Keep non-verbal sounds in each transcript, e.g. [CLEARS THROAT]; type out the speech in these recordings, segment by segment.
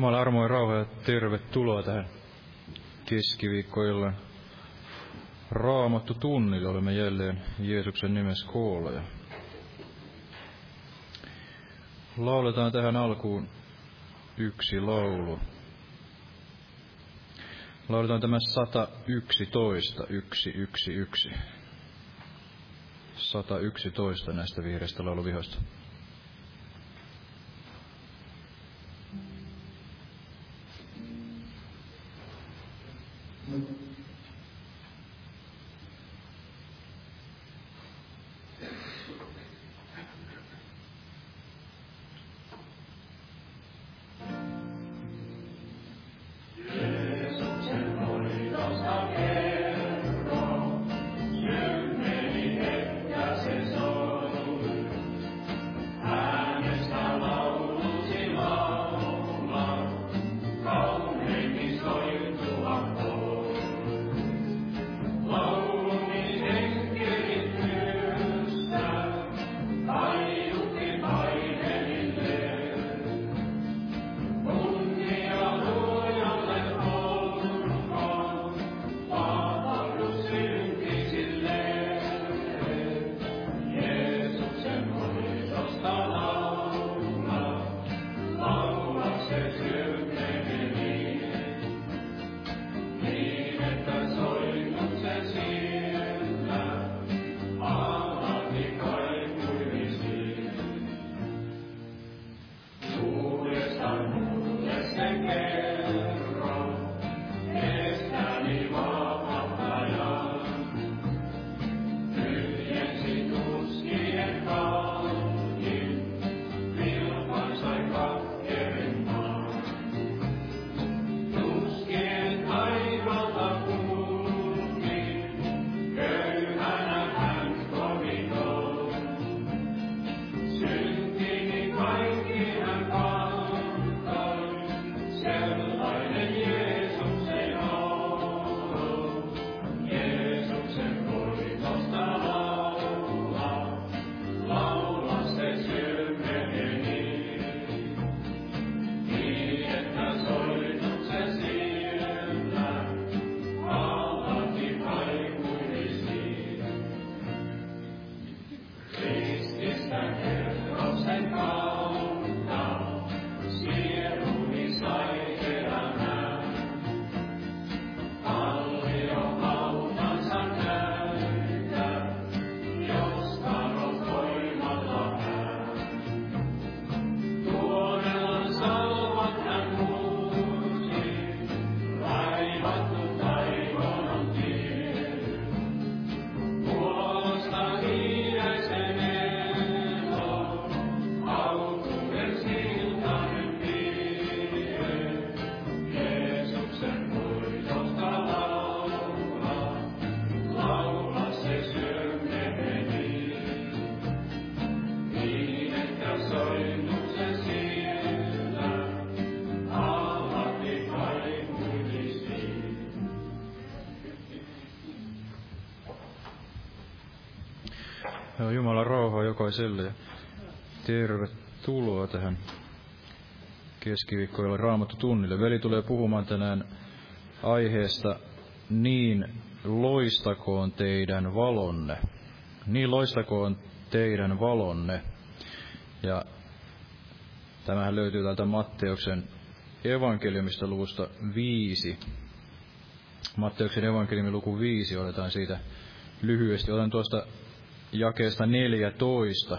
Jumala armo ja rauha ja tervetuloa tähän keskiviikkoillan raamattu tunnille. Olemme jälleen Jeesuksen nimessä koolla. Ja lauletaan tähän alkuun yksi laulu. Lauletaan tämä 111, 111. 111 näistä vihreistä lauluvihoista. Jokaiselle ja tervetuloa tähän keskiviikkoilla raamattu tunnille. Veli tulee puhumaan tänään aiheesta niin loistakoon teidän valonne. Niin loistakoon teidän valonne. Ja tämähän löytyy täältä Matteuksen evankeliumista luvusta viisi. Matteuksen evankeliumin luku viisi, otetaan siitä lyhyesti. Otan tuosta jakeesta 14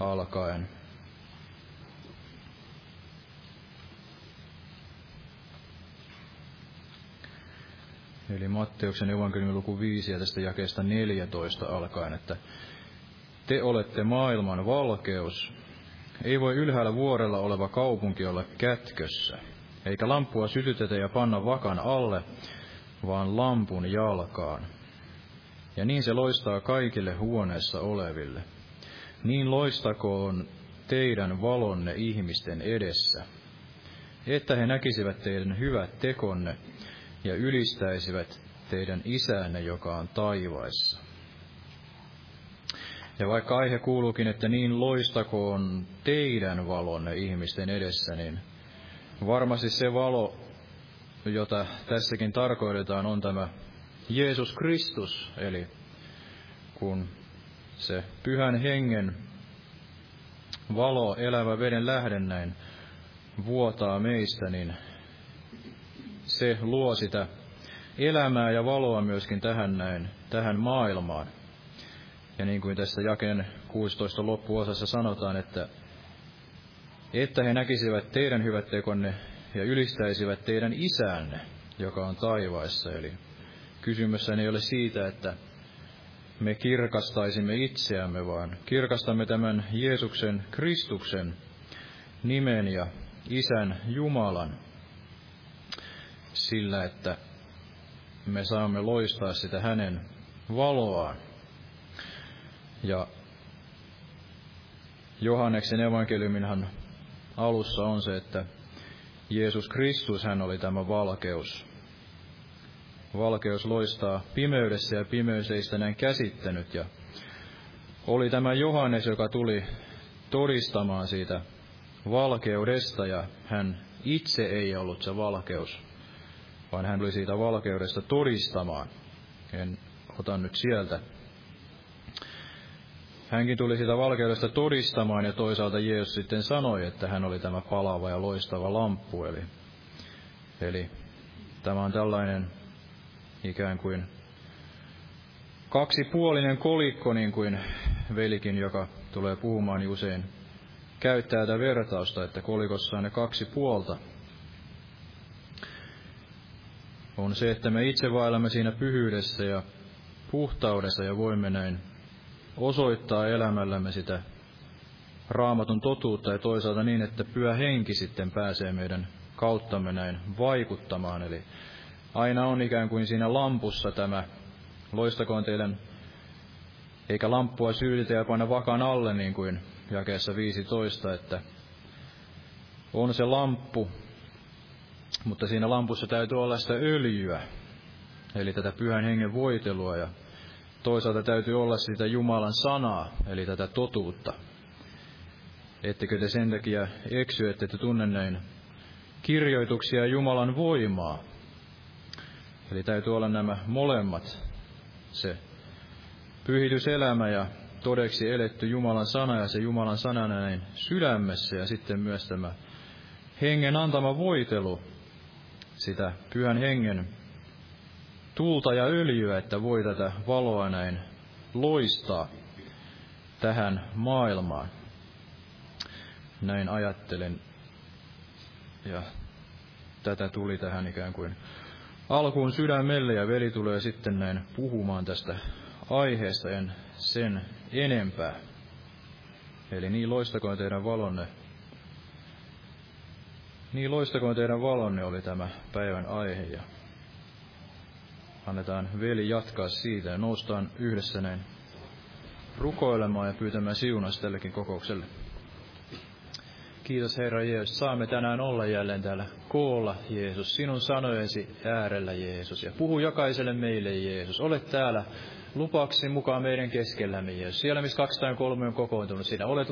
alkaen. Eli Matteuksen evankeliumin luku 5 ja tästä jakeesta 14 alkaen, että te olette maailman valkeus. Ei voi ylhäällä vuorella oleva kaupunki olla kätkössä, eikä lampua sytytetä ja panna vakan alle, vaan lampun jalkaan ja niin se loistaa kaikille huoneessa oleville. Niin loistakoon teidän valonne ihmisten edessä, että he näkisivät teidän hyvät tekonne ja ylistäisivät teidän isänne, joka on taivaissa. Ja vaikka aihe kuuluukin, että niin loistakoon teidän valonne ihmisten edessä, niin varmasti se valo, jota tässäkin tarkoitetaan, on tämä Jeesus Kristus, eli kun se pyhän hengen valo, elävä veden lähde näin vuotaa meistä, niin se luo sitä elämää ja valoa myöskin tähän näin, tähän maailmaan. Ja niin kuin tässä jakeen 16 loppuosassa sanotaan, että että he näkisivät teidän hyvät tekonne ja ylistäisivät teidän isänne, joka on taivaissa. Eli kysymys ei ole siitä, että me kirkastaisimme itseämme, vaan kirkastamme tämän Jeesuksen Kristuksen nimen ja Isän Jumalan sillä, että me saamme loistaa sitä hänen valoaan. Ja Johanneksen evankeliuminhan alussa on se, että Jeesus Kristus, hän oli tämä valkeus. Valkeus loistaa pimeydessä ja pimeys ei sitä näin käsittänyt. Ja oli tämä Johannes, joka tuli todistamaan siitä valkeudesta ja hän itse ei ollut se valkeus, vaan hän tuli siitä valkeudesta todistamaan. En ota nyt sieltä. Hänkin tuli sitä valkeudesta todistamaan ja toisaalta Jeesus sitten sanoi, että hän oli tämä palava ja loistava lamppu. Eli, eli tämä on tällainen ikään kuin kaksipuolinen kolikko, niin kuin velikin, joka tulee puhumaan niin usein, käyttää tätä vertausta, että kolikossa on ne kaksi puolta. On se, että me itse vaellamme siinä pyhyydessä ja puhtaudessa ja voimme näin osoittaa elämällämme sitä raamatun totuutta ja toisaalta niin, että pyhä henki sitten pääsee meidän kauttamme näin vaikuttamaan. Eli aina on ikään kuin siinä lampussa tämä, loistakoon teidän, eikä lamppua syylitä ja panna vakan alle, niin kuin jakeessa 15, että on se lamppu, mutta siinä lampussa täytyy olla sitä öljyä, eli tätä pyhän hengen voitelua, ja toisaalta täytyy olla sitä Jumalan sanaa, eli tätä totuutta. Ettekö te sen takia eksy, että te tunne näin kirjoituksia Jumalan voimaa. Eli täytyy olla nämä molemmat, se pyhityselämä ja todeksi eletty Jumalan sana ja se Jumalan sana näin sydämessä ja sitten myös tämä hengen antama voitelu, sitä pyhän hengen tulta ja öljyä, että voi tätä valoa näin loistaa tähän maailmaan. Näin ajattelen. Ja tätä tuli tähän ikään kuin alkuun sydämelle ja veli tulee sitten näin puhumaan tästä aiheesta en sen enempää. Eli niin loistakoon teidän valonne. Niin loistakoon teidän valonne oli tämä päivän aihe ja annetaan veli jatkaa siitä ja noustaan yhdessä näin rukoilemaan ja pyytämään siunasta tällekin kokoukselle. Kiitos Herra Jeesus. Saamme tänään olla jälleen täällä koolla, Jeesus, sinun sanojesi äärellä, Jeesus. Ja puhu jokaiselle meille, Jeesus. Ole täällä lupauksesi mukaan meidän keskellämme, Jeesus. Siellä, missä kaksi tai kolme on kokoontunut sinä, olet,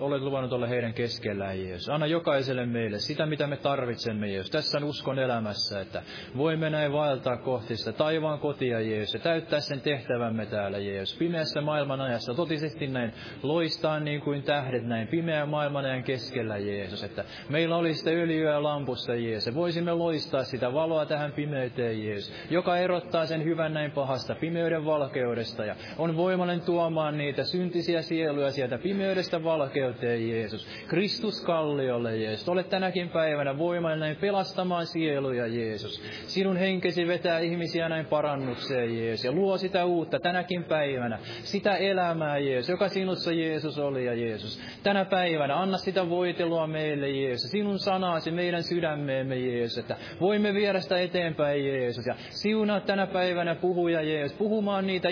olet luvannut olla heidän keskellään, Jeesus. Anna jokaiselle meille sitä, mitä me tarvitsemme, Jeesus. Tässä on uskon elämässä, että voimme näin vaeltaa kohti sitä taivaan kotia, Jeesus, ja täyttää sen tehtävämme täällä, Jeesus. Pimeässä maailman ajassa, totisesti näin, loistaa niin kuin tähdet näin, pimeän maailman ajan keskellä, Jeesus. Että meillä olisi sitä öljyä lampussa, Jeesus. Voisimme loistaa sitä valoa tähän pimeyteen, Jeesus, joka erottaa sen hyvän näin pahasta, pimeyden valoa valkeudesta ja on voimallinen tuomaan niitä syntisiä sieluja sieltä pimeydestä valkeuteen, Jeesus. Kristus kalliolle, Jeesus. Olet tänäkin päivänä voimallinen pelastamaan sieluja, Jeesus. Sinun henkesi vetää ihmisiä näin parannukseen, Jeesus, ja luo sitä uutta tänäkin päivänä, sitä elämää, Jeesus, joka sinussa Jeesus oli ja Jeesus. Tänä päivänä anna sitä voitelua meille, Jeesus, sinun sanasi meidän sydämeemme, Jeesus, että voimme viedä sitä eteenpäin, Jeesus, ja siunaa tänä päivänä puhuja, Jeesus, puhumaan niitä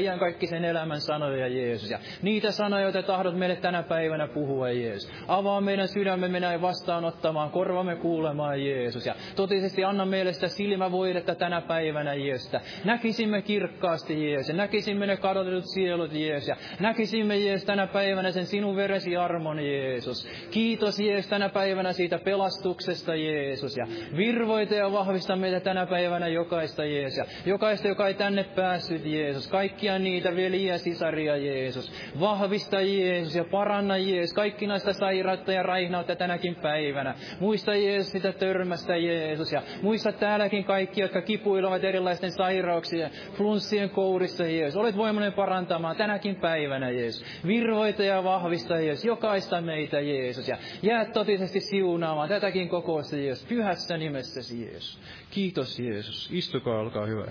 sen elämän sanoja, Jeesus. Ja niitä sanoja, joita tahdot meille tänä päivänä puhua, Jeesus. Avaa meidän sydämemme näin vastaanottamaan, korvamme kuulemaan, Jeesus. Ja totisesti anna meille sitä silmävoidetta tänä päivänä, Jeesus. Näkisimme kirkkaasti, Jeesus. Ja näkisimme ne kadotetut sielut, Jeesus. Ja näkisimme, Jeesus, tänä päivänä sen sinun veresi armon, Jeesus. Kiitos, Jeesus, tänä päivänä siitä pelastuksesta, Jeesus. Ja virvoita ja vahvista meitä tänä päivänä jokaista, Jeesus. Ja jokaista, joka ei tänne päässyt, Jeesus. Kaikkia niitä veliä, sisaria, Jeesus. Vahvista, Jeesus, ja paranna, Jeesus. Kaikki näistä sairautta ja raihnautta tänäkin päivänä. Muista, Jeesus, sitä törmästä, Jeesus. Ja muista täälläkin kaikki, jotka kipuilevat erilaisten sairauksien, flunssien kourissa, Jeesus. Olet voimainen parantamaan tänäkin päivänä, Jeesus. Virvoita ja vahvista, Jeesus. Jokaista meitä, Jeesus. Ja jää totisesti siunaamaan tätäkin kokousta, Jeesus. Pyhässä nimessäsi, Jeesus. Kiitos, Jeesus. Istukaa, olkaa hyvä.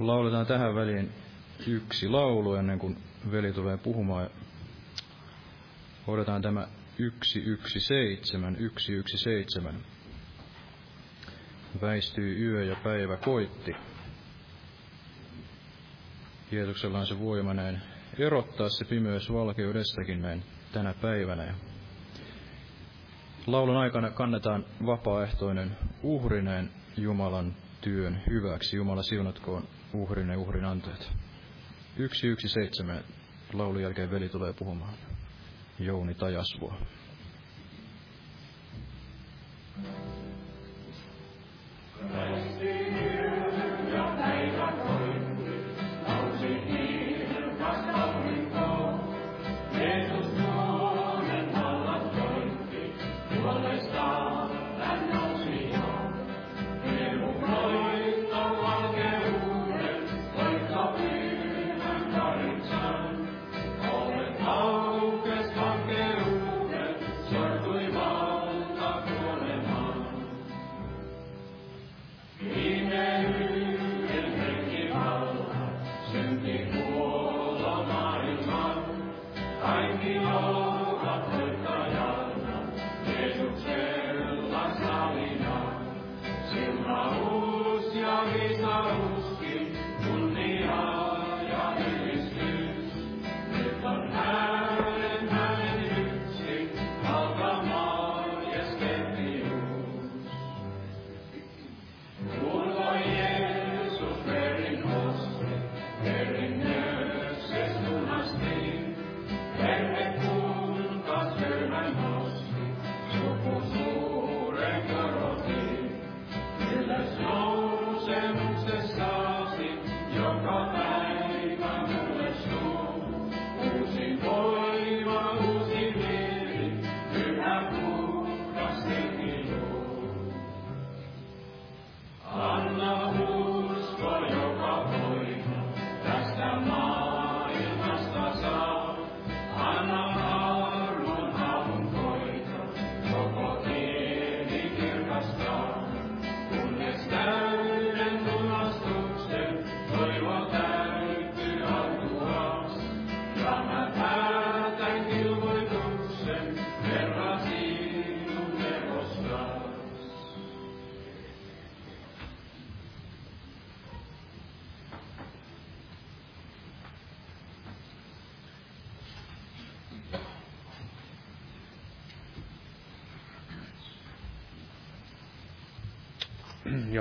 Lauletaan tähän väliin yksi laulu ennen kuin veli tulee puhumaan. Odotetaan tämä 117, 117. Väistyy yö ja päivä koitti. Jeesuksella on se voima näin erottaa se pimeys valkeudestakin näin tänä päivänä. Laulun aikana kannetaan vapaaehtoinen uhri näin Jumalan työn hyväksi. Jumala siunatkoon uhrin ja uhrin antajat. 117 laulun jälkeen veli tulee puhumaan. Jouni Tajasvuo.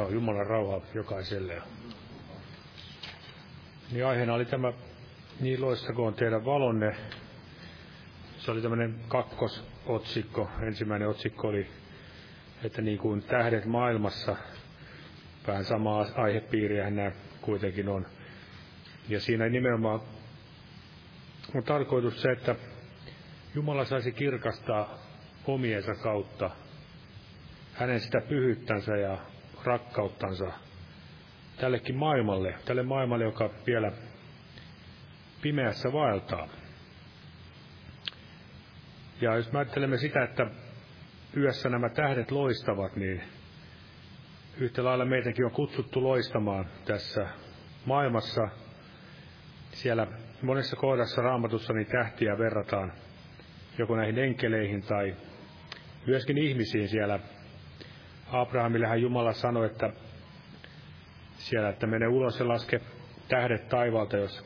Joo, Jumalan rauha jokaiselle. Niin aiheena oli tämä, niin loistakoon teidän valonne. Se oli tämmöinen kakkosotsikko. Ensimmäinen otsikko oli, että niin kuin tähdet maailmassa, vähän sama aihepiiriä nämä kuitenkin on. Ja siinä nimenomaan on tarkoitus se, että Jumala saisi kirkastaa omiensa kautta hänen sitä pyhyttänsä ja rakkauttansa tällekin maailmalle, tälle maailmalle, joka vielä pimeässä vaeltaa. Ja jos me ajattelemme sitä, että yössä nämä tähdet loistavat, niin yhtä lailla meitäkin on kutsuttu loistamaan tässä maailmassa. Siellä monessa kohdassa raamatussa niin tähtiä verrataan joko näihin enkeleihin tai myöskin ihmisiin siellä Abrahamillehan Jumala sanoi, että siellä, että mene ulos ja laske tähdet taivaalta, jos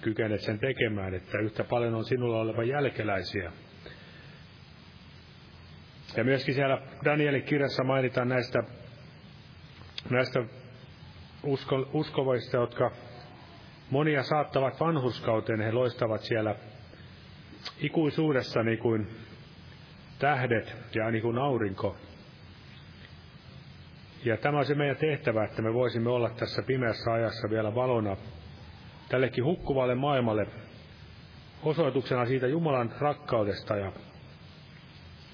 kykenet sen tekemään, että yhtä paljon on sinulla oleva jälkeläisiä. Ja myöskin siellä Danielin kirjassa mainitaan näistä, näistä usko, uskovaista, jotka monia saattavat vanhuskauteen, he loistavat siellä ikuisuudessa niin kuin tähdet ja niin kuin aurinko. Ja tämä on se meidän tehtävä, että me voisimme olla tässä pimeässä ajassa vielä valona tällekin hukkuvalle maailmalle osoituksena siitä Jumalan rakkaudesta ja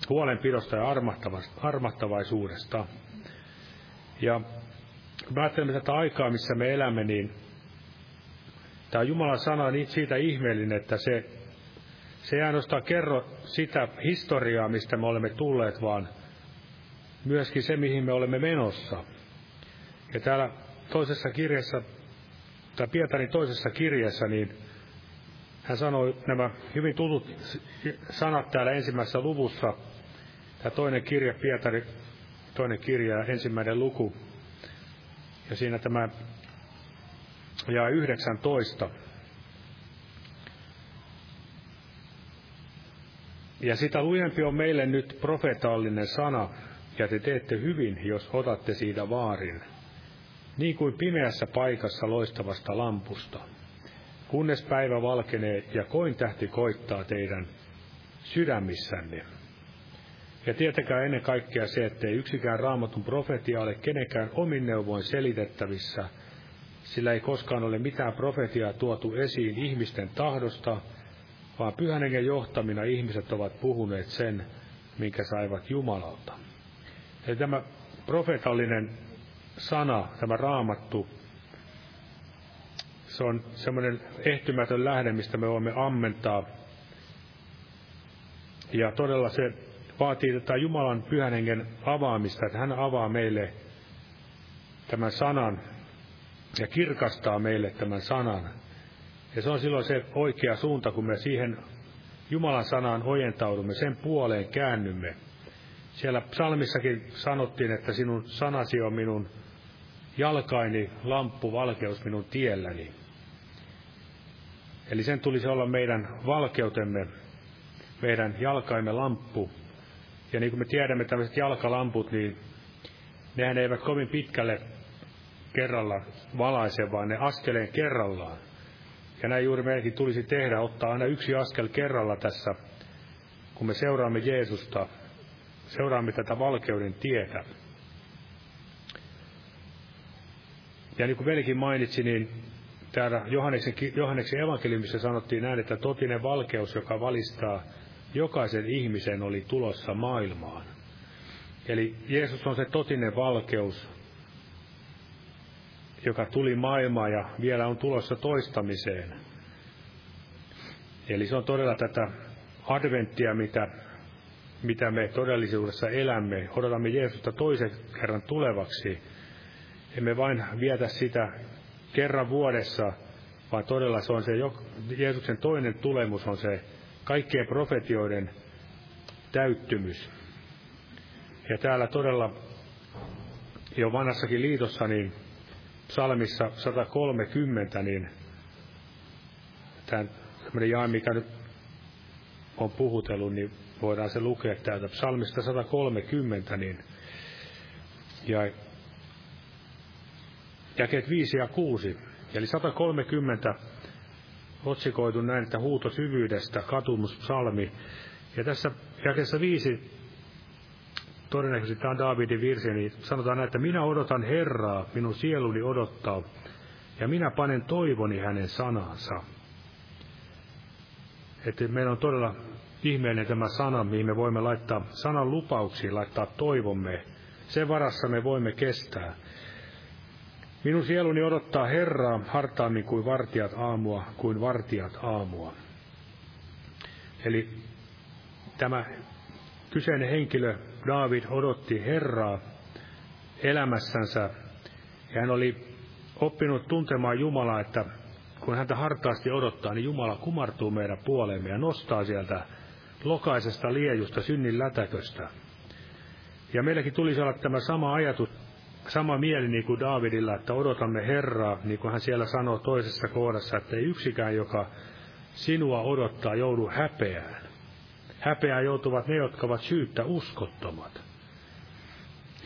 huolenpidosta ja armahtavaisuudesta. Ja kun me ajattelemme tätä aikaa, missä me elämme, niin tämä Jumalan sana on siitä ihmeellinen, että se, se ei ainoastaan kerro sitä historiaa, mistä me olemme tulleet, vaan myöskin se, mihin me olemme menossa. Ja täällä toisessa kirjassa, tai Pietarin toisessa kirjassa, niin hän sanoi nämä hyvin tutut sanat täällä ensimmäisessä luvussa. Tämä toinen kirja, Pietari, toinen kirja, ensimmäinen luku. Ja siinä tämä ja 19. Ja sitä lujempi on meille nyt profetallinen sana, ja te teette hyvin, jos otatte siitä vaarin, niin kuin pimeässä paikassa loistavasta lampusta, kunnes päivä valkenee ja koin tähti koittaa teidän sydämissänne. Ja tietäkää ennen kaikkea se, ettei yksikään raamatun profetia ole kenenkään omin neuvoin selitettävissä, sillä ei koskaan ole mitään profetiaa tuotu esiin ihmisten tahdosta, vaan pyhän johtamina ihmiset ovat puhuneet sen, minkä saivat Jumalalta. Eli tämä profetallinen sana, tämä raamattu, se on semmoinen ehtymätön lähde, mistä me voimme ammentaa. Ja todella se vaatii tätä Jumalan pyhän hengen avaamista, että hän avaa meille tämän sanan ja kirkastaa meille tämän sanan. Ja se on silloin se oikea suunta, kun me siihen Jumalan sanaan ojentaudumme, sen puoleen käännymme. Siellä psalmissakin sanottiin, että sinun sanasi on minun jalkaini, lamppu, valkeus minun tielläni. Eli sen tulisi olla meidän valkeutemme, meidän jalkaimme lamppu. Ja niin kuin me tiedämme, tämmöiset jalkalamput, niin nehän eivät kovin pitkälle kerralla valaise, vaan ne askeleen kerrallaan. Ja näin juuri meidänkin tulisi tehdä, ottaa aina yksi askel kerralla tässä, kun me seuraamme Jeesusta, seuraamme tätä valkeuden tietä. Ja niin kuin velikin mainitsi, niin täällä Johanneksen, Johanneksen evankeliumissa sanottiin näin, että totinen valkeus, joka valistaa jokaisen ihmisen, oli tulossa maailmaan. Eli Jeesus on se totinen valkeus, joka tuli maailmaan ja vielä on tulossa toistamiseen. Eli se on todella tätä adventtia, mitä, mitä me todellisuudessa elämme. Odotamme Jeesusta toisen kerran tulevaksi. Emme vain vietä sitä kerran vuodessa, vaan todella se on se, Jeesuksen toinen tulemus on se kaikkien profetioiden täyttymys. Ja täällä todella jo vanhassakin liitossa, niin psalmissa 130, niin tämä jae, mikä nyt on puhutellut, niin voidaan se lukea täältä psalmista 130, niin ja jakeet 5 ja 6. Eli 130 otsikoitu näin, että huuto syvyydestä, katumuspsalmi. Ja tässä jakeessa 5 todennäköisesti tämä on Daavidin virsi, niin sanotaan näin, että minä odotan Herraa, minun sieluni odottaa, ja minä panen toivoni hänen sanansa. Että meillä on todella ihmeellinen tämä sana, mihin me voimme laittaa sanan lupauksiin, laittaa toivomme. Sen varassa me voimme kestää. Minun sieluni odottaa Herraa hartaammin kuin vartijat aamua, kuin vartijat aamua. Eli tämä kyseinen henkilö, David, odotti Herraa elämässänsä. Ja hän oli oppinut tuntemaan Jumalaa, että kun häntä hartaasti odottaa, niin Jumala kumartuu meidän puoleemme ja nostaa sieltä lokaisesta liejusta synnin lätäköstä. Ja meilläkin tulisi olla tämä sama ajatus sama mieli niin kuin Daavidilla, että odotamme Herraa, niin kuin hän siellä sanoo toisessa kohdassa, että ei yksikään, joka sinua odottaa, joudu häpeään. Häpeään joutuvat ne, jotka ovat syyttä uskottomat.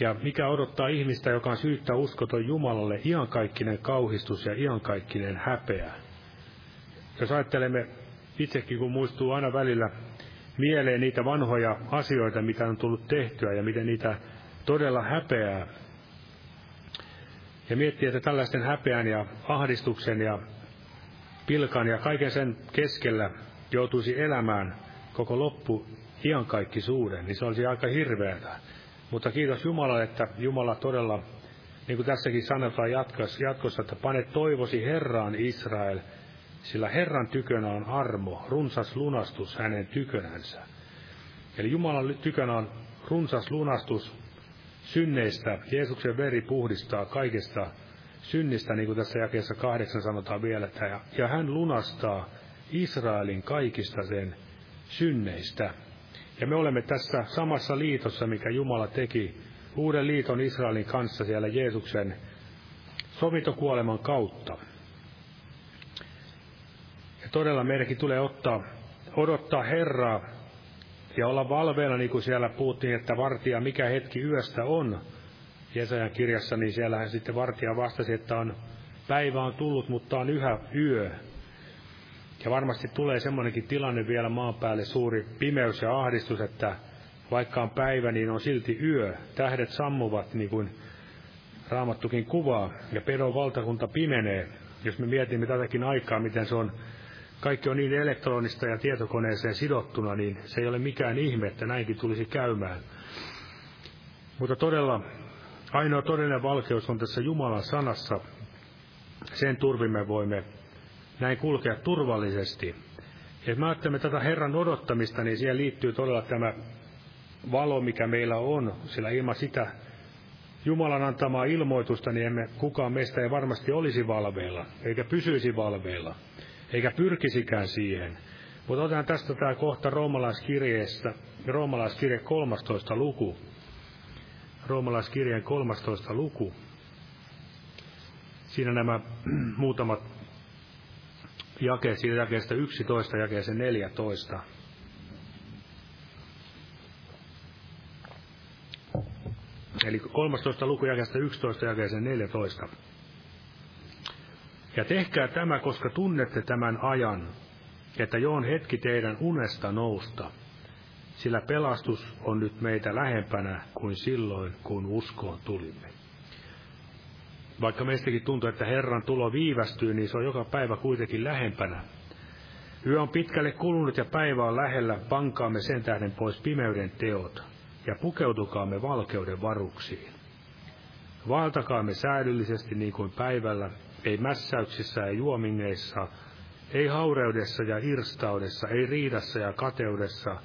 Ja mikä odottaa ihmistä, joka on syyttä uskoton Jumalalle, iankaikkinen kauhistus ja iankaikkinen häpeä. Jos ajattelemme itsekin, kun muistuu aina välillä mieleen niitä vanhoja asioita, mitä on tullut tehtyä ja miten niitä todella häpeää. Ja miettii, että tällaisten häpeän ja ahdistuksen ja pilkan ja kaiken sen keskellä joutuisi elämään koko loppu iankaikkisuuden, niin se olisi aika hirveätä. Mutta kiitos Jumalalle, että Jumala todella, niin kuin tässäkin sanotaan jatkossa, että pane toivosi Herraan Israel, sillä Herran tykönä on armo, runsas lunastus hänen tykönänsä. Eli Jumalan tykönä on runsas lunastus synneistä. Jeesuksen veri puhdistaa kaikesta synnistä, niin kuin tässä jakeessa kahdeksan sanotaan vielä, että ja, hän lunastaa Israelin kaikista sen synneistä. Ja me olemme tässä samassa liitossa, mikä Jumala teki uuden liiton Israelin kanssa siellä Jeesuksen sovintokuoleman kautta. Todella meidänkin tulee ottaa, odottaa Herraa ja olla valveena, niin kuin siellä puhuttiin, että vartija mikä hetki yöstä on. Jesajan kirjassa, niin siellähän sitten vartija vastasi, että on, päivä on tullut, mutta on yhä yö. Ja varmasti tulee semmoinenkin tilanne vielä maan päälle, suuri pimeys ja ahdistus, että vaikka on päivä, niin on silti yö. Tähdet sammuvat, niin kuin Raamattukin kuvaa, ja pedon valtakunta pimenee. Jos me mietimme tätäkin aikaa, miten se on, kaikki on niin elektronista ja tietokoneeseen sidottuna, niin se ei ole mikään ihme, että näinkin tulisi käymään. Mutta todella ainoa todellinen valkeus on tässä Jumalan sanassa. Sen turvimme voimme näin kulkea turvallisesti. Ja me ajattelemme tätä Herran odottamista, niin siihen liittyy todella tämä valo, mikä meillä on, sillä ilman sitä Jumalan antamaa ilmoitusta, niin emme, kukaan meistä ei varmasti olisi valveilla, eikä pysyisi valveilla, eikä pyrkisikään siihen. Mutta otetaan tästä tämä kohta roomalaiskirjeestä, roomalaiskirje 13 luku. Roomalaiskirjeen 13 luku. Siinä nämä [CLEARS THROAT] muutamat jakeet, siitä jakeesta 11 jakeeseen 14. Eli 13 luku jakeesta 11 jakeeseen 14. Ja tehkää tämä, koska tunnette tämän ajan, että jo on hetki teidän unesta nousta, sillä pelastus on nyt meitä lähempänä kuin silloin, kun uskoon tulimme. Vaikka meistäkin tuntuu, että Herran tulo viivästyy, niin se on joka päivä kuitenkin lähempänä. Yö on pitkälle kulunut ja päivä on lähellä, pankaamme sen tähden pois pimeyden teot ja pukeutukaamme valkeuden varuksiin. Vaeltakaamme säädyllisesti niin kuin päivällä, ei mässäyksissä ja juomingeissa, ei haureudessa ja irstaudessa, ei riidassa ja kateudessa,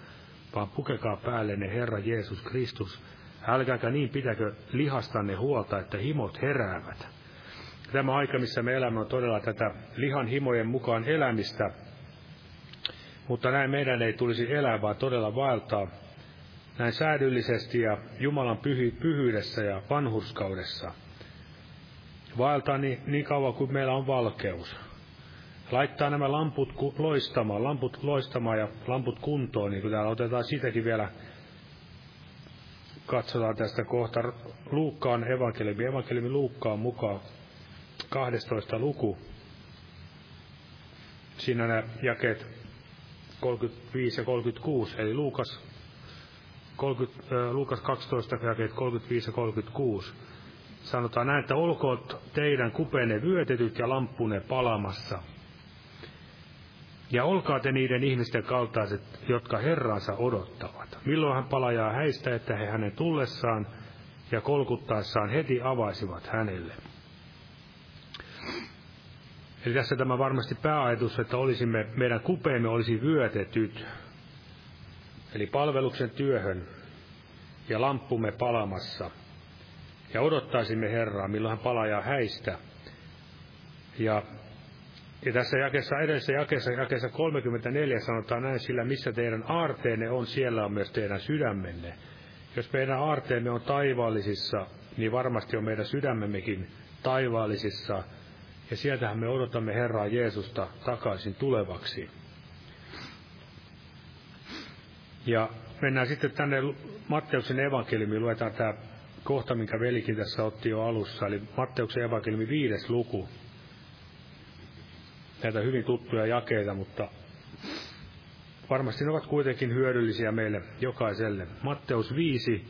vaan pukekaa päällenne Herra Jeesus Kristus, Älkääkä niin pitäkö lihastanne huolta, että himot heräävät. Tämä aika, missä me elämme, on todella tätä lihan himojen mukaan elämistä. Mutta näin meidän ei tulisi elää, vaan todella vaeltaa näin säädyllisesti ja Jumalan pyhy, pyhyydessä ja vanhurskaudessa. Vaeltaa niin, niin kauan kuin meillä on valkeus. Laittaa nämä lamput loistamaan, lamput loistamaan ja lamput kuntoon, niin kuin täällä otetaan siitäkin vielä katsotaan tästä kohta Luukkaan evankeliumi, evankeliumi Luukkaan mukaan 12 luku. Siinä nämä jakeet 35 ja 36, eli Luukas, 30, äh, Luukas 12 jakeet 35 ja 36. Sanotaan näin, että olkoon teidän kupeenne vyötetyt ja lamppunne palamassa. Ja olkaa te niiden ihmisten kaltaiset, jotka Herransa odottavat. Milloin hän palajaa häistä, että he hänen tullessaan ja kolkuttaessaan heti avaisivat hänelle. Eli tässä tämä varmasti pääajatus, että olisimme, meidän kupeemme olisi vyötetyt, eli palveluksen työhön, ja lamppumme palamassa, ja odottaisimme Herraa, milloin hän palajaa häistä. Ja ja tässä jakessa, edellisessä jakessa, jakessa 34 sanotaan näin, sillä missä teidän aarteenne on, siellä on myös teidän sydämenne. Jos meidän aarteemme on taivaallisissa niin varmasti on meidän sydämemmekin taivaallisissa, ja sieltähän me odotamme Herraa Jeesusta takaisin tulevaksi. Ja mennään sitten tänne Matteuksen evankeliumiin, luetaan tämä kohta, minkä velikin tässä otti jo alussa, eli Matteuksen evankeliumi viides luku. Näitä hyvin tuttuja jakeita, mutta varmasti ne ovat kuitenkin hyödyllisiä meille jokaiselle. Matteus 5,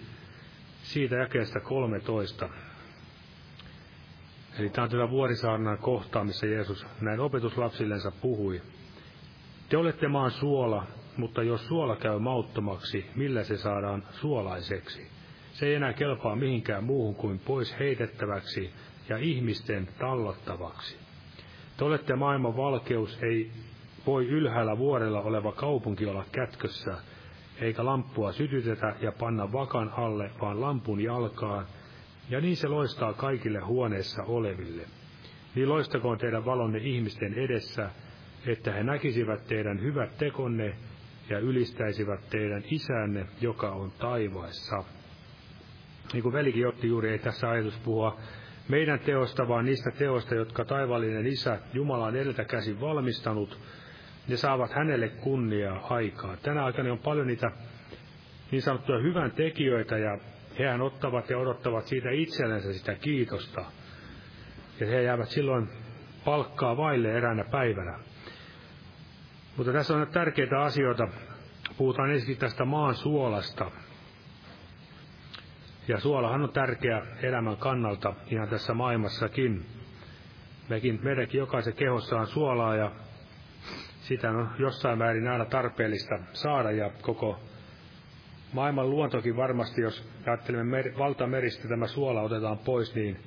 siitä jakeesta 13. Eli tämä on tätä vuorisaarnan kohtaa, missä Jeesus näin opetuslapsillensa puhui. Te olette maan suola, mutta jos suola käy mauttomaksi, millä se saadaan suolaiseksi? Se ei enää kelpaa mihinkään muuhun kuin pois heitettäväksi ja ihmisten tallattavaksi. Te olette maailman valkeus, ei voi ylhäällä vuorella oleva kaupunki olla kätkössä, eikä lamppua sytytetä ja panna vakan alle, vaan lampun jalkaan, ja niin se loistaa kaikille huoneessa oleville. Niin loistakoon teidän valonne ihmisten edessä, että he näkisivät teidän hyvät tekonne ja ylistäisivät teidän isänne, joka on taivaissa. Niin kuin velikin otti juuri, ei tässä ajatus puhua meidän teosta, vaan niistä teosta, jotka taivallinen isä Jumala on edeltä käsin valmistanut, ne saavat hänelle kunniaa aikaa. Tänä aikana on paljon niitä niin sanottuja hyvän tekijöitä, ja hehän ottavat ja odottavat siitä itsellensä sitä kiitosta. Ja he jäävät silloin palkkaa vaille eräänä päivänä. Mutta tässä on tärkeitä asioita. Puhutaan ensin tästä maan suolasta. Ja suolahan on tärkeä elämän kannalta ihan tässä maailmassakin. Mekin, meidänkin jokaisen kehossa on suolaa ja sitä on jossain määrin aina tarpeellista saada ja koko maailman luontokin varmasti, jos ajattelemme mer- valtameristä tämä suola otetaan pois, niin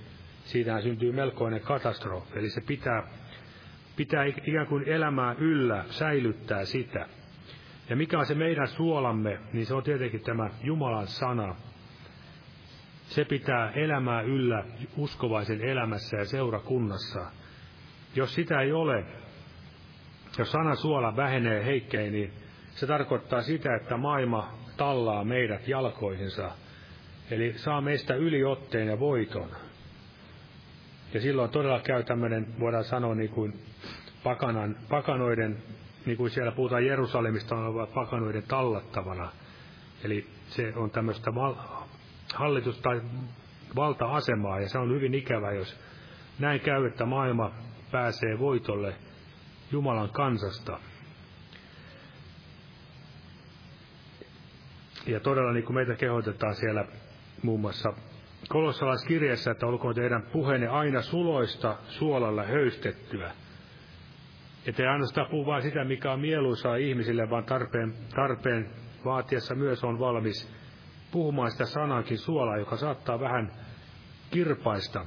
siitähän syntyy melkoinen katastrofi. Eli se pitää pitää ikään kuin elämää yllä, säilyttää sitä. Ja mikä on se meidän suolamme, niin se on tietenkin tämä Jumalan sana. Se pitää elämää yllä uskovaisen elämässä ja seurakunnassa. Jos sitä ei ole, jos sana suola vähenee heikkein, niin se tarkoittaa sitä, että maailma tallaa meidät jalkoihinsa. Eli saa meistä yliotteen ja voiton. Ja silloin todella käy tämmöinen, voidaan sanoa niin kuin pakanan, pakanoiden, niin kuin siellä puhutaan Jerusalemista, on pakanoiden tallattavana. Eli se on tämmöistä hallitus- tai valta-asemaa, ja se on hyvin ikävä, jos näin käy, että maailma pääsee voitolle Jumalan kansasta. Ja todella niin kuin meitä kehotetaan siellä muun muassa kolossalaiskirjassa, että olkoon teidän puheenne aina suloista suolalla höystettyä. Että ei ainoastaan puhu vain sitä, mikä on mieluisaa ihmisille, vaan tarpeen, tarpeen vaatiessa myös on valmis puhumaan sitä sanankin suolaa, joka saattaa vähän kirpaista.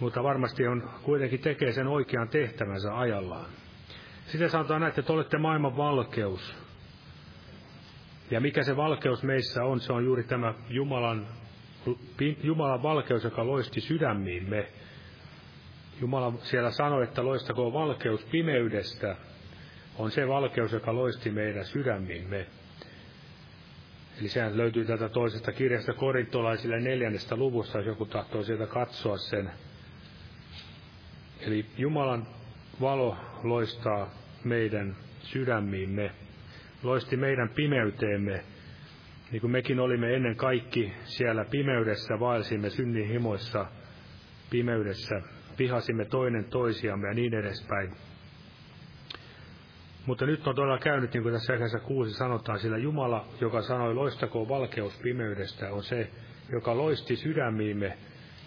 Mutta varmasti on, kuitenkin tekee sen oikean tehtävänsä ajallaan. Sitten sanotaan näin, että te olette maailman valkeus. Ja mikä se valkeus meissä on, se on juuri tämä Jumalan, Jumalan valkeus, joka loisti sydämiimme. Jumala siellä sanoi, että loistakoon valkeus pimeydestä, on se valkeus, joka loisti meidän sydämimme. Eli sehän löytyy tätä toisesta kirjasta korintolaisille neljännestä luvusta, jos joku tahtoo sieltä katsoa sen. Eli Jumalan valo loistaa meidän sydämiimme, loisti meidän pimeyteemme, niin kuin mekin olimme ennen kaikki siellä pimeydessä, vaelsimme synnin himoissa pimeydessä, vihasimme toinen toisiamme ja niin edespäin. Mutta nyt on todella käynyt, niin kuin tässä jakessa kuusi sanotaan, sillä Jumala, joka sanoi, loistakoon valkeus pimeydestä, on se, joka loisti sydämiimme,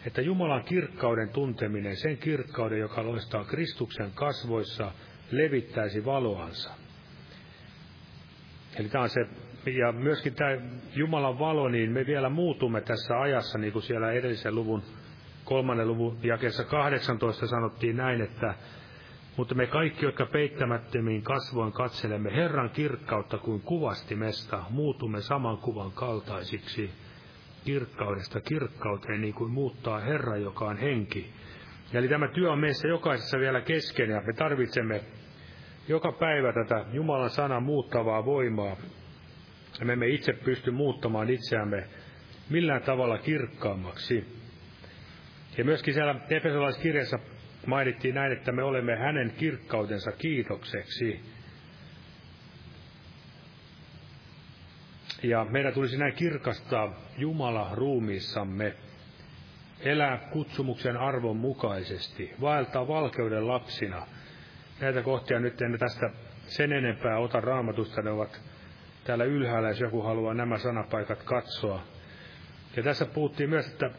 että Jumalan kirkkauden tunteminen, sen kirkkauden, joka loistaa Kristuksen kasvoissa, levittäisi valoansa. Eli tämä on se, ja myöskin tämä Jumalan valo, niin me vielä muutumme tässä ajassa, niin kuin siellä edellisen luvun kolmannen luvun jakeessa 18 sanottiin näin, että mutta me kaikki, jotka peittämättömiin kasvoin katselemme Herran kirkkautta kuin kuvastimesta, muutumme saman kuvan kaltaisiksi kirkkaudesta kirkkauteen, niin kuin muuttaa Herra, joka on henki. Eli tämä työ on meissä jokaisessa vielä kesken, ja me tarvitsemme joka päivä tätä Jumalan sanan muuttavaa voimaa. Me emme itse pysty muuttamaan itseämme millään tavalla kirkkaammaksi. Ja myöskin siellä Efesolaiskirjassa mainittiin näin, että me olemme hänen kirkkautensa kiitokseksi. Ja meidän tulisi näin kirkastaa Jumala ruumiissamme, elää kutsumuksen arvon mukaisesti, vaeltaa valkeuden lapsina. Näitä kohtia nyt en tästä sen enempää ota raamatusta, ne ovat täällä ylhäällä, jos joku haluaa nämä sanapaikat katsoa. Ja tässä puhuttiin myös, että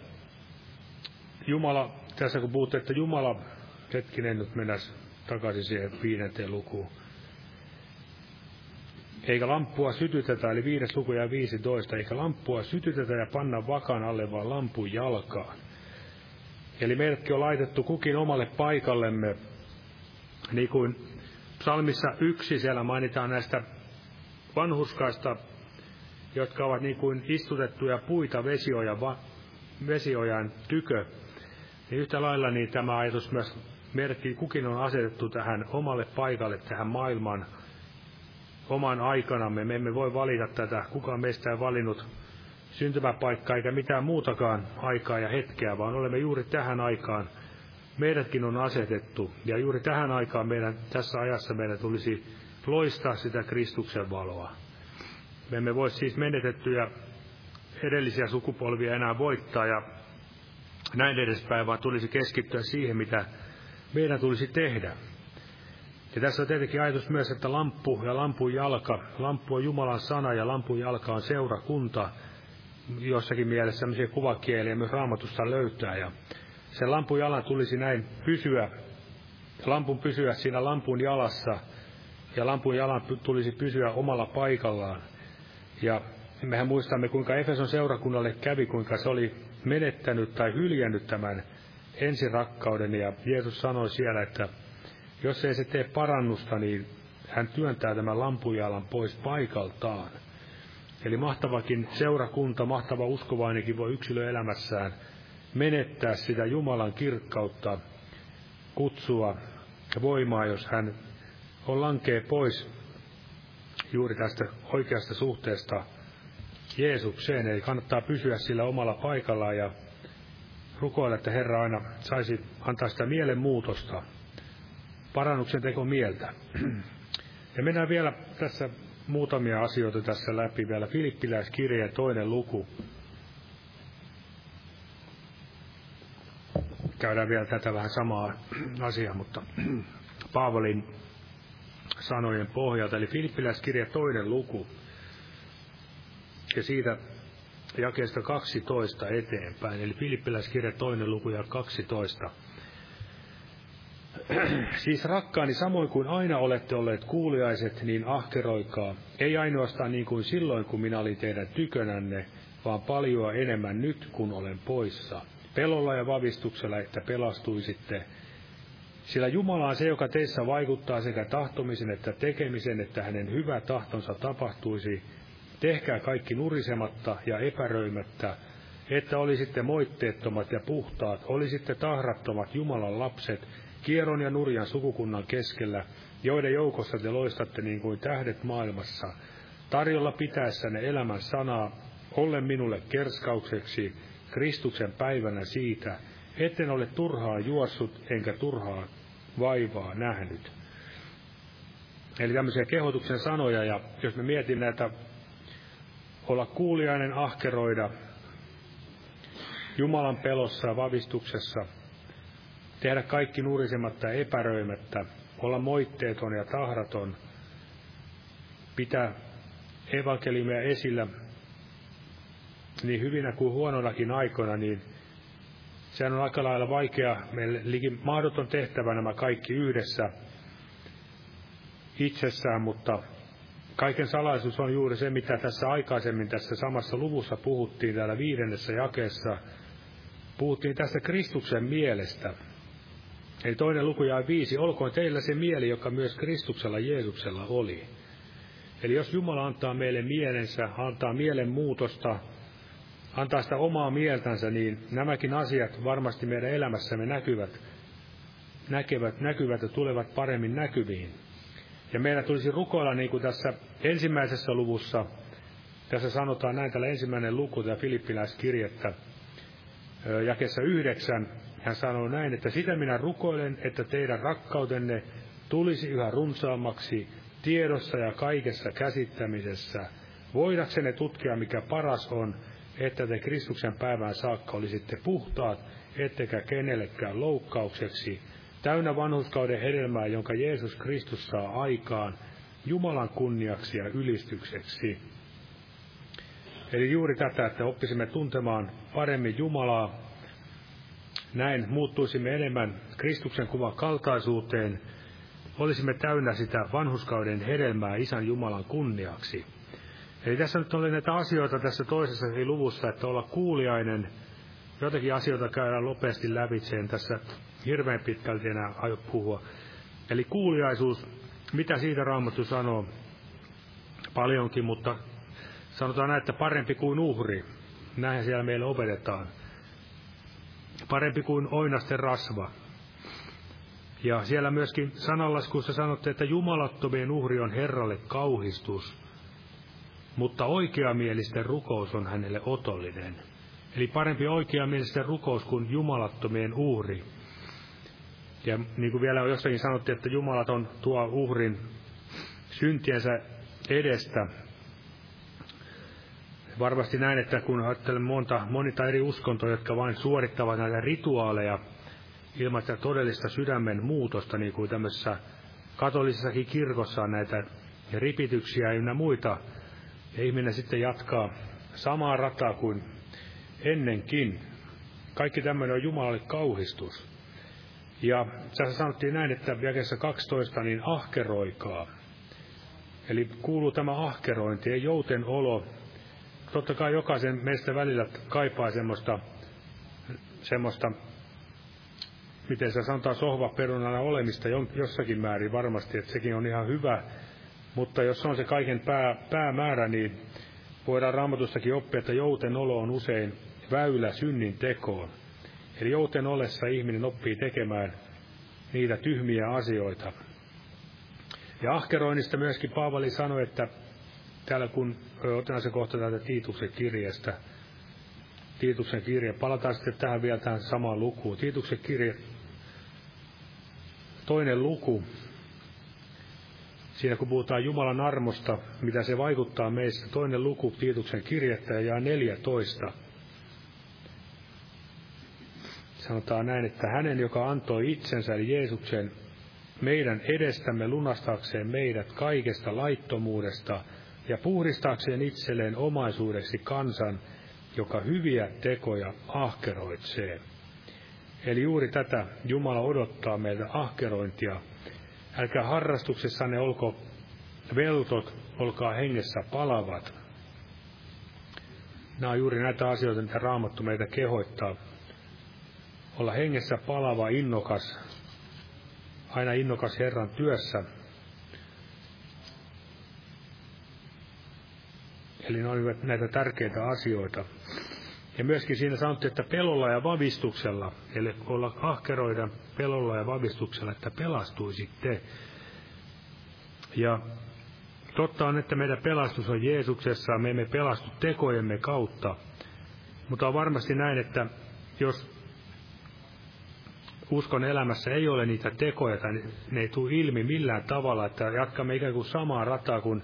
Jumala, tässä kun puhuttiin, että Jumala, hetkinen nyt mennä takaisin siihen viidenteen lukuun. Eikä lamppua sytytetä, eli viides luku ja 15, eikä lamppua sytytetä ja panna vakan alle, vaan lampun jalkaan. Eli meidätkin on laitettu kukin omalle paikallemme, niin kuin psalmissa yksi siellä mainitaan näistä vanhuskaista, jotka ovat niin kuin istutettuja puita vesiojan, vesiojan tykö, niin yhtä lailla niin tämä ajatus myös merkki, kukin on asetettu tähän omalle paikalle, tähän maailman oman aikanamme. Me emme voi valita tätä, kukaan meistä ei valinnut syntymäpaikkaa eikä mitään muutakaan aikaa ja hetkeä, vaan olemme juuri tähän aikaan. Meidätkin on asetettu, ja juuri tähän aikaan meidän, tässä ajassa meidän tulisi loistaa sitä Kristuksen valoa. Me emme voi siis menetettyjä edellisiä sukupolvia enää voittaa ja näin edespäin, vaan tulisi keskittyä siihen, mitä meidän tulisi tehdä. Ja tässä on tietenkin ajatus myös, että lamppu ja lampun jalka, lamppu on Jumalan sana ja lampun jalka on seurakunta, jossakin mielessä sellaisia kuvakieliä myös raamatusta löytää. Ja sen lampun jalan tulisi näin pysyä, lampun pysyä siinä lampun jalassa, ja lampun jalan tulisi pysyä omalla paikallaan. Ja mehän muistamme, kuinka Efeson seurakunnalle kävi, kuinka se oli menettänyt tai hyljännyt tämän ensirakkauden, ja Jeesus sanoi siellä, että jos ei se tee parannusta, niin hän työntää tämän lampujalan pois paikaltaan. Eli mahtavakin seurakunta, mahtava uskovainenkin voi yksilöelämässään menettää sitä Jumalan kirkkautta, kutsua voimaa, jos hän on lankee pois juuri tästä oikeasta suhteesta Jeesukseen. Eli kannattaa pysyä sillä omalla paikallaan ja rukoilla, että Herra aina saisi antaa sitä mielenmuutosta, parannuksen teko mieltä. Ja mennään vielä tässä muutamia asioita tässä läpi vielä. Filippiläiskirje toinen luku. Käydään vielä tätä vähän samaa asiaa, mutta Paavalin sanojen pohjalta. Eli Filippiläiskirja toinen luku. Ja siitä jakeesta 12 eteenpäin. Eli Filippiläiskirja toinen luku ja 12. [CLEARS THROAT] siis rakkaani, samoin kuin aina olette olleet kuuliaiset, niin ahkeroikaa. Ei ainoastaan niin kuin silloin, kun minä olin teidän tykönänne, vaan paljon enemmän nyt, kun olen poissa. Pelolla ja vavistuksella, että pelastuisitte. Sillä Jumala on se, joka teissä vaikuttaa sekä tahtomisen että tekemisen, että hänen hyvä tahtonsa tapahtuisi. Tehkää kaikki nurisematta ja epäröimättä, että olisitte moitteettomat ja puhtaat, olisitte tahrattomat Jumalan lapset, kierron ja nurjan sukukunnan keskellä, joiden joukossa te loistatte niin kuin tähdet maailmassa, tarjolla pitäessänne elämän sanaa, ollen minulle kerskaukseksi Kristuksen päivänä siitä, etten ole turhaa juossut enkä turhaa vaivaa nähnyt. Eli tämmöisiä kehotuksen sanoja, ja jos me mietin näitä, olla kuulijainen, ahkeroida, Jumalan pelossa ja vavistuksessa, tehdä kaikki nurisematta ja epäröimättä, olla moitteeton ja tahraton, pitää evankeliumia esillä niin hyvinä kuin huononakin aikoina, niin sehän on aika lailla vaikea, meille liikin mahdoton tehtävä nämä kaikki yhdessä itsessään, mutta kaiken salaisuus on juuri se, mitä tässä aikaisemmin tässä samassa luvussa puhuttiin täällä viidennessä jakeessa. Puhuttiin tästä Kristuksen mielestä. Eli toinen luku ja viisi, olkoon teillä se mieli, joka myös Kristuksella Jeesuksella oli. Eli jos Jumala antaa meille mielensä, antaa mielen muutosta, antaa sitä omaa mieltänsä, niin nämäkin asiat varmasti meidän elämässämme näkyvät, näkevät, näkyvät ja tulevat paremmin näkyviin. Ja meidän tulisi rukoilla niin kuin tässä ensimmäisessä luvussa Tässä sanotaan näin tällä ensimmäinen luku ja Filippiläiskirjettä jakessa yhdeksän. Hän sanoo näin, että sitä minä rukoilen, että teidän rakkautenne tulisi yhä runsaammaksi tiedossa ja kaikessa käsittämisessä, voidaksenne tutkia, mikä paras on, että te Kristuksen päivään saakka olisitte puhtaat, ettekä kenellekään loukkaukseksi, täynnä vanhuskauden hedelmää, jonka Jeesus Kristus saa aikaan, Jumalan kunniaksi ja ylistykseksi. Eli juuri tätä, että oppisimme tuntemaan paremmin Jumalaa, näin muuttuisimme enemmän Kristuksen kuvan kaltaisuuteen, olisimme täynnä sitä vanhuskauden hedelmää Isän Jumalan kunniaksi. Eli tässä nyt oli näitä asioita tässä toisessa luvussa, että olla kuuliainen, jotakin asioita käydään nopeasti lävitse, en tässä hirveän pitkälti enää aio puhua. Eli kuuliaisuus, mitä siitä Raamattu sanoo? Paljonkin, mutta sanotaan näin, että parempi kuin uhri. Näin siellä meille opetetaan. Parempi kuin oinasten rasva. Ja siellä myöskin sanallaskussa sanotte, että jumalattomien uhri on Herralle kauhistus, mutta oikeamielisten rukous on hänelle otollinen. Eli parempi oikeamielisten rukous kuin jumalattomien uhri. Ja niin kuin vielä jossakin sanottiin, että jumalaton tuo uhrin syntiensä edestä. Varmasti näin, että kun ajattelen monta, monita eri uskontoja, jotka vain suorittavat näitä rituaaleja ilman sitä todellista sydämen muutosta, niin kuin tämmöisessä katolisessakin kirkossa on näitä ripityksiä ja muita, ja ihminen sitten jatkaa samaa rataa kuin ennenkin. Kaikki tämmöinen on Jumalalle kauhistus. Ja tässä sanottiin näin, että jakessa 12, niin ahkeroikaa. Eli kuuluu tämä ahkerointi, ei jouten olo. Totta kai jokaisen meistä välillä kaipaa semmoista, semmoista miten se sanotaan sohvaperunana olemista jossakin määrin varmasti, että sekin on ihan hyvä. Mutta jos on se kaiken pää, päämäärä, niin voidaan raamatustakin oppia, että jouten olo on usein väylä synnin tekoon. Eli jouten olessa ihminen oppii tekemään niitä tyhmiä asioita. Ja ahkeroinnista myöskin Paavali sanoi, että täällä kun otetaan se kohta täältä Tiituksen kirjasta, Tiituksen kirja, palataan sitten tähän vielä tähän samaan lukuun. Tiituksen kirja, toinen luku, siinä kun puhutaan Jumalan armosta, mitä se vaikuttaa meissä, toinen luku Tiituksen kirjettä ja 14 sanotaan näin, että hänen, joka antoi itsensä, eli Jeesuksen, meidän edestämme lunastaakseen meidät kaikesta laittomuudesta ja puhdistaakseen itselleen omaisuudeksi kansan, joka hyviä tekoja ahkeroitsee. Eli juuri tätä Jumala odottaa meiltä ahkerointia. Älkää harrastuksessanne olko veltot, olkaa hengessä palavat. Nämä on juuri näitä asioita, mitä Raamattu meitä kehoittaa olla hengessä palava, innokas, aina innokas Herran työssä. Eli ne olivat näitä tärkeitä asioita. Ja myöskin siinä sanottiin, että pelolla ja vavistuksella, eli olla ahkeroida pelolla ja vavistuksella, että pelastuisitte. Ja totta on, että meidän pelastus on Jeesuksessa, me emme pelastu tekojemme kautta. Mutta on varmasti näin, että jos uskon elämässä ei ole niitä tekoja, tai ne ei tule ilmi millään tavalla, että jatkamme ikään kuin samaa rataa kuin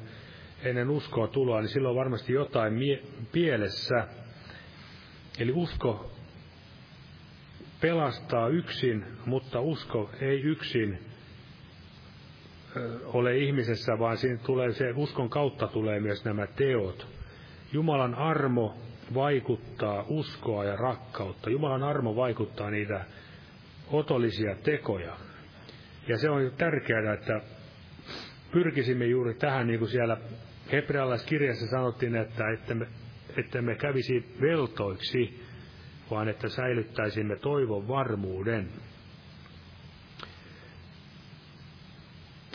ennen uskoa tuloa, niin silloin on varmasti jotain mie- pielessä. Eli usko pelastaa yksin, mutta usko ei yksin ole ihmisessä, vaan siinä tulee se, uskon kautta tulee myös nämä teot. Jumalan armo vaikuttaa uskoa ja rakkautta. Jumalan armo vaikuttaa niitä otollisia tekoja. Ja se on tärkeää, että pyrkisimme juuri tähän, niin kuin siellä hebrealaiskirjassa sanottiin, että ettemme, ettemme kävisi veltoiksi, vaan että säilyttäisimme toivon varmuuden.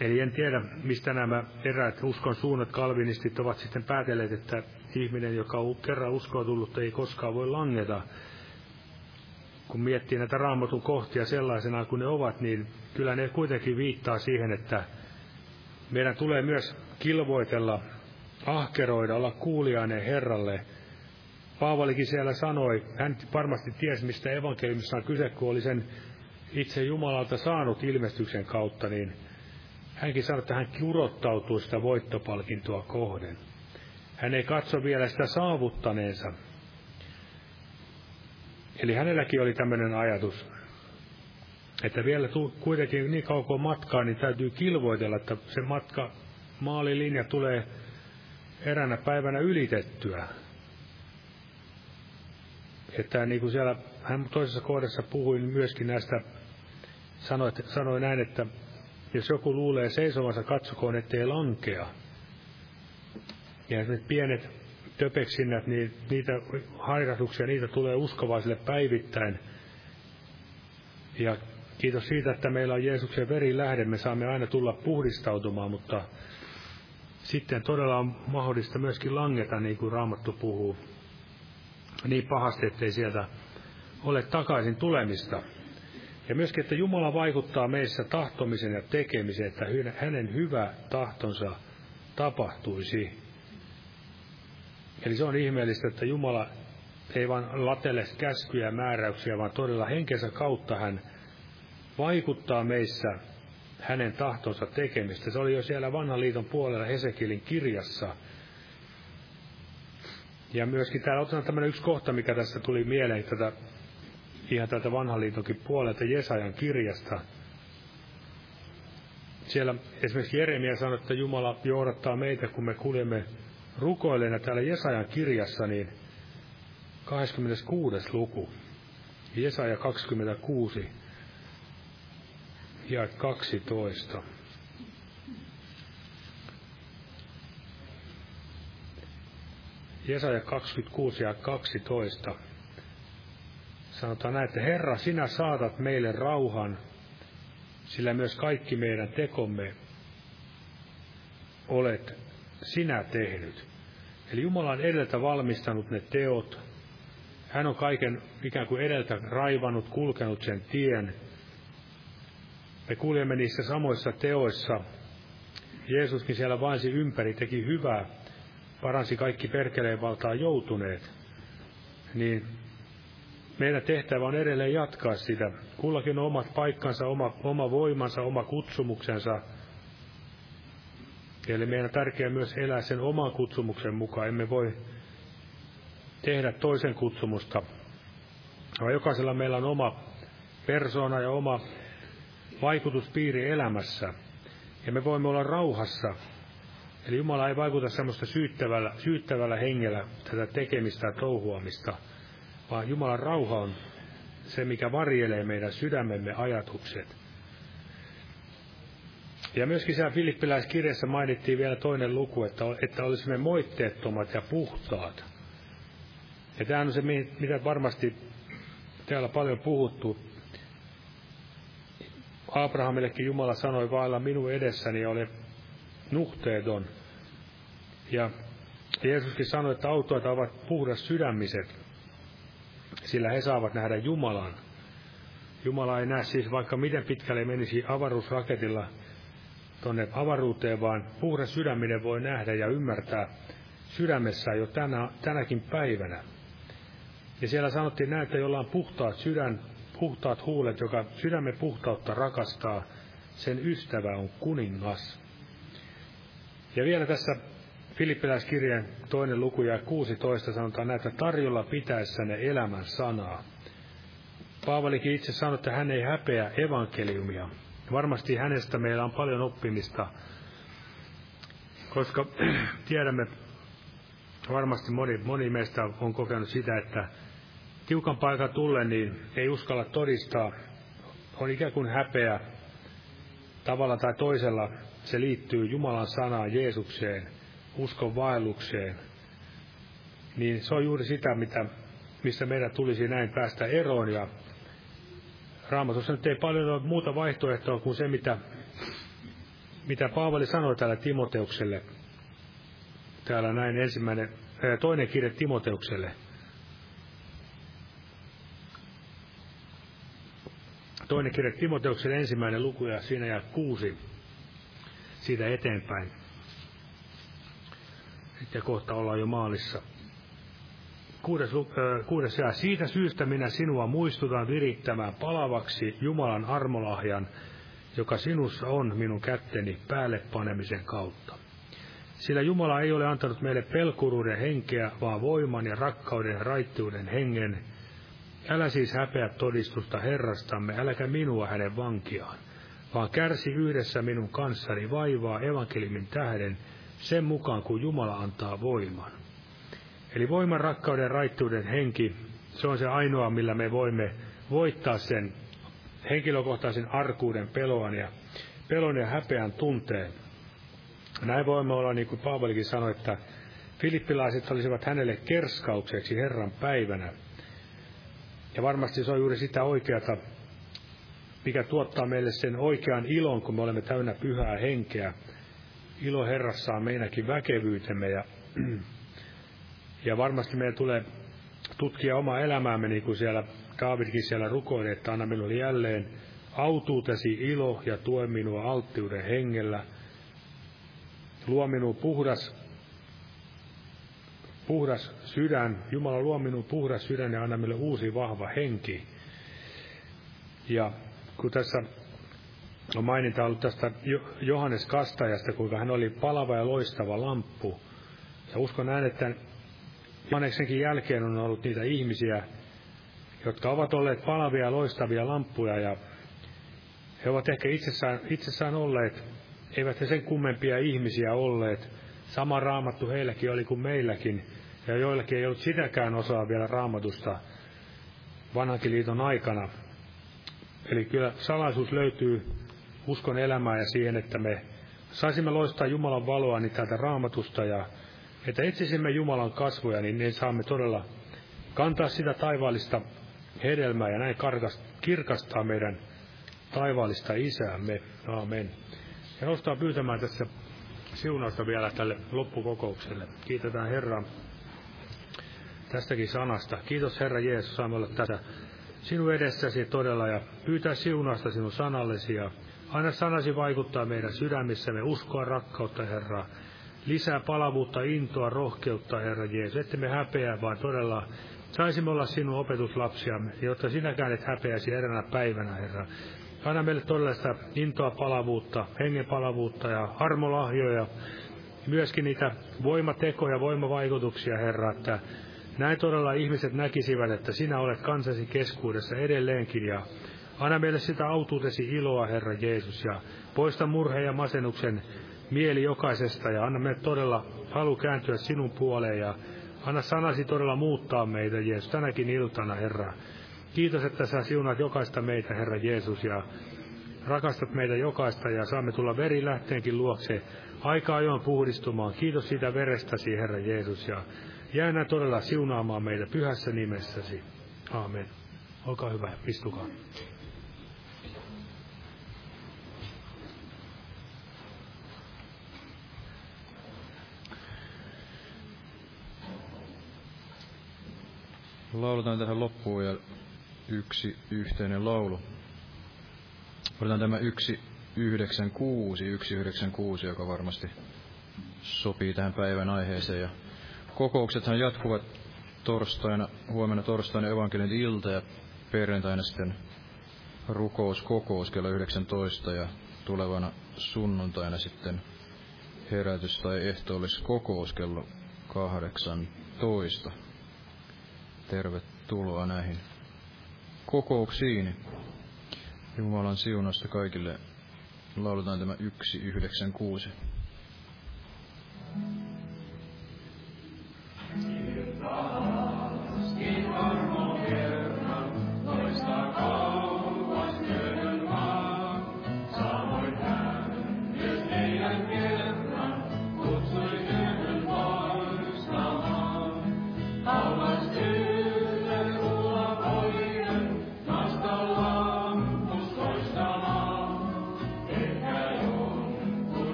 Eli en tiedä, mistä nämä eräät uskon suunnat kalvinistit ovat sitten päätelleet, että ihminen, joka kerran uskoa tullut, ei koskaan voi langeta kun miettii näitä raamatun kohtia sellaisena kuin ne ovat, niin kyllä ne kuitenkin viittaa siihen, että meidän tulee myös kilvoitella ahkeroida, olla kuulijainen Herralle. Paavalikin siellä sanoi, hän varmasti tiesi, mistä evankeliumissa on kyse, kun oli sen itse Jumalalta saanut ilmestyksen kautta, niin hänkin sanoi, että hän kurottautuu sitä voittopalkintoa kohden. Hän ei katso vielä sitä saavuttaneensa. Eli hänelläkin oli tämmöinen ajatus, että vielä kuitenkin niin kauan matkaa, niin täytyy kilvoitella, että se matka, maalilinja tulee eränä päivänä ylitettyä. Että niin kuin siellä hän toisessa kohdassa puhui myöskin näistä, sanoi, sanoi näin, että jos joku luulee seisovansa, katsokoon, ettei lankea. Ja ne pienet töpeksinnät, niin niitä hairahduksia, niitä tulee uskovaisille päivittäin. Ja kiitos siitä, että meillä on Jeesuksen veri lähde, me saamme aina tulla puhdistautumaan, mutta sitten todella on mahdollista myöskin langeta, niin kuin Raamattu puhuu, niin pahasti, ettei sieltä ole takaisin tulemista. Ja myöskin, että Jumala vaikuttaa meissä tahtomisen ja tekemisen, että hänen hyvä tahtonsa tapahtuisi. Eli se on ihmeellistä, että Jumala ei vain latele käskyjä ja määräyksiä, vaan todella henkensä kautta hän vaikuttaa meissä hänen tahtonsa tekemistä. Se oli jo siellä vanhan liiton puolella Hesekilin kirjassa. Ja myöskin täällä otetaan tämmöinen yksi kohta, mikä tässä tuli mieleen tätä, ihan tältä vanhan liitonkin puolelta Jesajan kirjasta. Siellä esimerkiksi Jeremia sanoi, että Jumala johdattaa meitä, kun me kuljemme rukoileena täällä Jesajan kirjassa, niin 26. luku, Jesaja 26, ja 12. Jesaja 26 ja 12. Sanotaan näin, että Herra, sinä saatat meille rauhan, sillä myös kaikki meidän tekomme olet sinä tehnyt. Eli Jumala on edeltä valmistanut ne teot. Hän on kaiken ikään kuin edeltä raivannut, kulkenut sen tien. Me kuljemme niissä samoissa teoissa. Jeesuskin siellä vainsi ympäri, teki hyvää, paransi kaikki perkeleen valtaa joutuneet. Niin meidän tehtävä on edelleen jatkaa sitä. Kullakin on omat paikkansa, oma, oma voimansa, oma kutsumuksensa. Eli meidän on tärkeää myös elää sen oman kutsumuksen mukaan. Emme voi tehdä toisen kutsumusta, vaan jokaisella meillä on oma persona ja oma vaikutuspiiri elämässä. Ja me voimme olla rauhassa. Eli Jumala ei vaikuta semmoista syyttävällä, syyttävällä hengellä tätä tekemistä ja touhuamista, vaan Jumalan rauha on se, mikä varjelee meidän sydämemme ajatukset. Ja myöskin siellä Filippiläiskirjassa mainittiin vielä toinen luku, että, että olisimme moitteettomat ja puhtaat. Ja tämä on se, mitä varmasti täällä paljon puhuttu, Abrahamillekin Jumala sanoi, vailla minun edessäni ole nuhteeton. Ja Jeesuskin sanoi, että autoit ovat puhdas sydämiset, sillä he saavat nähdä Jumalan. Jumala ei näe siis, vaikka miten pitkälle menisi avaruusraketilla tuonne avaruuteen, vaan puhdas sydäminen voi nähdä ja ymmärtää sydämessään jo tänä, tänäkin päivänä. Ja siellä sanottiin näin, että jolla on puhtaat sydän, puhtaat huulet, joka sydämen puhtautta rakastaa, sen ystävä on kuningas. Ja vielä tässä Filippiläiskirjan toinen luku ja 16 sanotaan näitä tarjolla pitäessänne elämän sanaa. Paavalikin itse sanoi, että hän ei häpeä evankeliumia. Varmasti hänestä meillä on paljon oppimista, koska [CLEARS THROAT] tiedämme, varmasti moni, moni meistä on kokenut sitä, että tiukan paikan tullen, niin ei uskalla todistaa. On ikään kuin häpeä tavalla tai toisella. Se liittyy Jumalan sanaan Jeesukseen, uskon vaellukseen. Niin se on juuri sitä, mitä, mistä meidän tulisi näin päästä eroon. Ja Raamatussa nyt ei paljon ole muuta vaihtoehtoa kuin se, mitä, mitä Paavali sanoi täällä Timoteukselle. Täällä näin ensimmäinen, toinen kirja Timoteukselle – Toinen kirja Timoteuksen ensimmäinen luku ja siinä ja kuusi siitä eteenpäin. Ja kohta ollaan jo maalissa. Kuudes, kuudes jää. Siitä syystä minä sinua muistutan virittämään palavaksi Jumalan armolahjan, joka sinussa on minun kätteni päälle panemisen kautta. Sillä Jumala ei ole antanut meille pelkuruuden henkeä, vaan voiman ja rakkauden ja raittiuden hengen. Älä siis häpeä todistusta Herrastamme, äläkä minua hänen vankiaan, vaan kärsi yhdessä minun kanssani vaivaa evankelimin tähden, sen mukaan kuin Jumala antaa voiman. Eli voiman, rakkauden ja raittiuden henki, se on se ainoa, millä me voimme voittaa sen henkilökohtaisen arkuuden pelon ja, pelon ja häpeän tunteen. Näin voimme olla, niin kuin Paavalikin sanoi, että filippilaiset olisivat hänelle kerskaukseksi Herran päivänä. Ja varmasti se on juuri sitä oikeata, mikä tuottaa meille sen oikean ilon, kun me olemme täynnä pyhää henkeä. Ilo Herrassa on meidänkin väkevyytemme ja, ja varmasti meidän tulee tutkia omaa elämäämme, niin kuin siellä Daavidkin siellä rukoili, että anna minulle jälleen autuutesi ilo ja tue minua alttiuden hengellä. Luo minun puhdas, puhdas sydän. Jumala luo minun puhdas sydän ja anna minulle uusi vahva henki. Ja kun tässä on maininta ollut tästä Johannes Kastajasta, kuinka hän oli palava ja loistava lamppu. Ja uskon näin, että Johanneksenkin jälkeen on ollut niitä ihmisiä, jotka ovat olleet palavia loistavia lamppuja ja he ovat ehkä itsessään, itsessään olleet, eivät he sen kummempia ihmisiä olleet. Sama raamattu heilläkin oli kuin meilläkin, ja joillakin ei ollut sitäkään osaa vielä raamatusta vanhankin liiton aikana. Eli kyllä salaisuus löytyy uskon elämään ja siihen, että me saisimme loistaa Jumalan valoa niin täältä raamatusta ja että etsisimme Jumalan kasvoja, niin, niin saamme todella kantaa sitä taivaallista hedelmää ja näin kirkastaa meidän taivaallista isäämme. Aamen. Ja nostaa pyytämään tässä siunausta vielä tälle loppukokoukselle. Kiitetään Herraa tästäkin sanasta. Kiitos Herra Jeesus, saamme olla tässä sinun edessäsi todella ja pyytää siunausta sinun sanallesi ja aina sanasi vaikuttaa meidän sydämissämme uskoa, rakkautta Herra. Lisää palavuutta, intoa, rohkeutta Herra Jeesus, että me häpeää, vaan todella Saisimme olla sinun opetuslapsiamme, jotta sinäkään et häpeäisi eräänä päivänä, Herra. Anna meille todellista intoa palavuutta, hengen palavuutta ja armolahjoja, myöskin niitä voimatekoja, voimavaikutuksia, Herra, että näin todella ihmiset näkisivät, että sinä olet kansasi keskuudessa edelleenkin ja anna meille sitä autuutesi iloa, Herra Jeesus, ja poista murheen ja masennuksen mieli jokaisesta ja anna meille todella halu kääntyä sinun puoleen ja Anna sanasi todella muuttaa meitä, Jeesus, tänäkin iltana, Herra. Kiitos, että sä siunat jokaista meitä, Herra Jeesus, ja rakastat meitä jokaista, ja saamme tulla verilähteenkin luokse aika ajoin puhdistumaan. Kiitos siitä verestäsi, Herra Jeesus, ja jää todella siunaamaan meitä pyhässä nimessäsi. Aamen. Olkaa hyvä, istukaa. Lauletaan tähän loppuun ja yksi yhteinen laulu. Otetaan tämä 196, 196, joka varmasti sopii tähän päivän aiheeseen. Ja kokouksethan jatkuvat torstaina, huomenna torstaina evankelin ilta ja perjantaina sitten rukouskokous kello 19 ja tulevana sunnuntaina sitten herätys- tai ehtoolliskokous kello 18 tervetuloa näihin kokouksiin. Jumalan siunasta kaikille lauletaan tämä 196.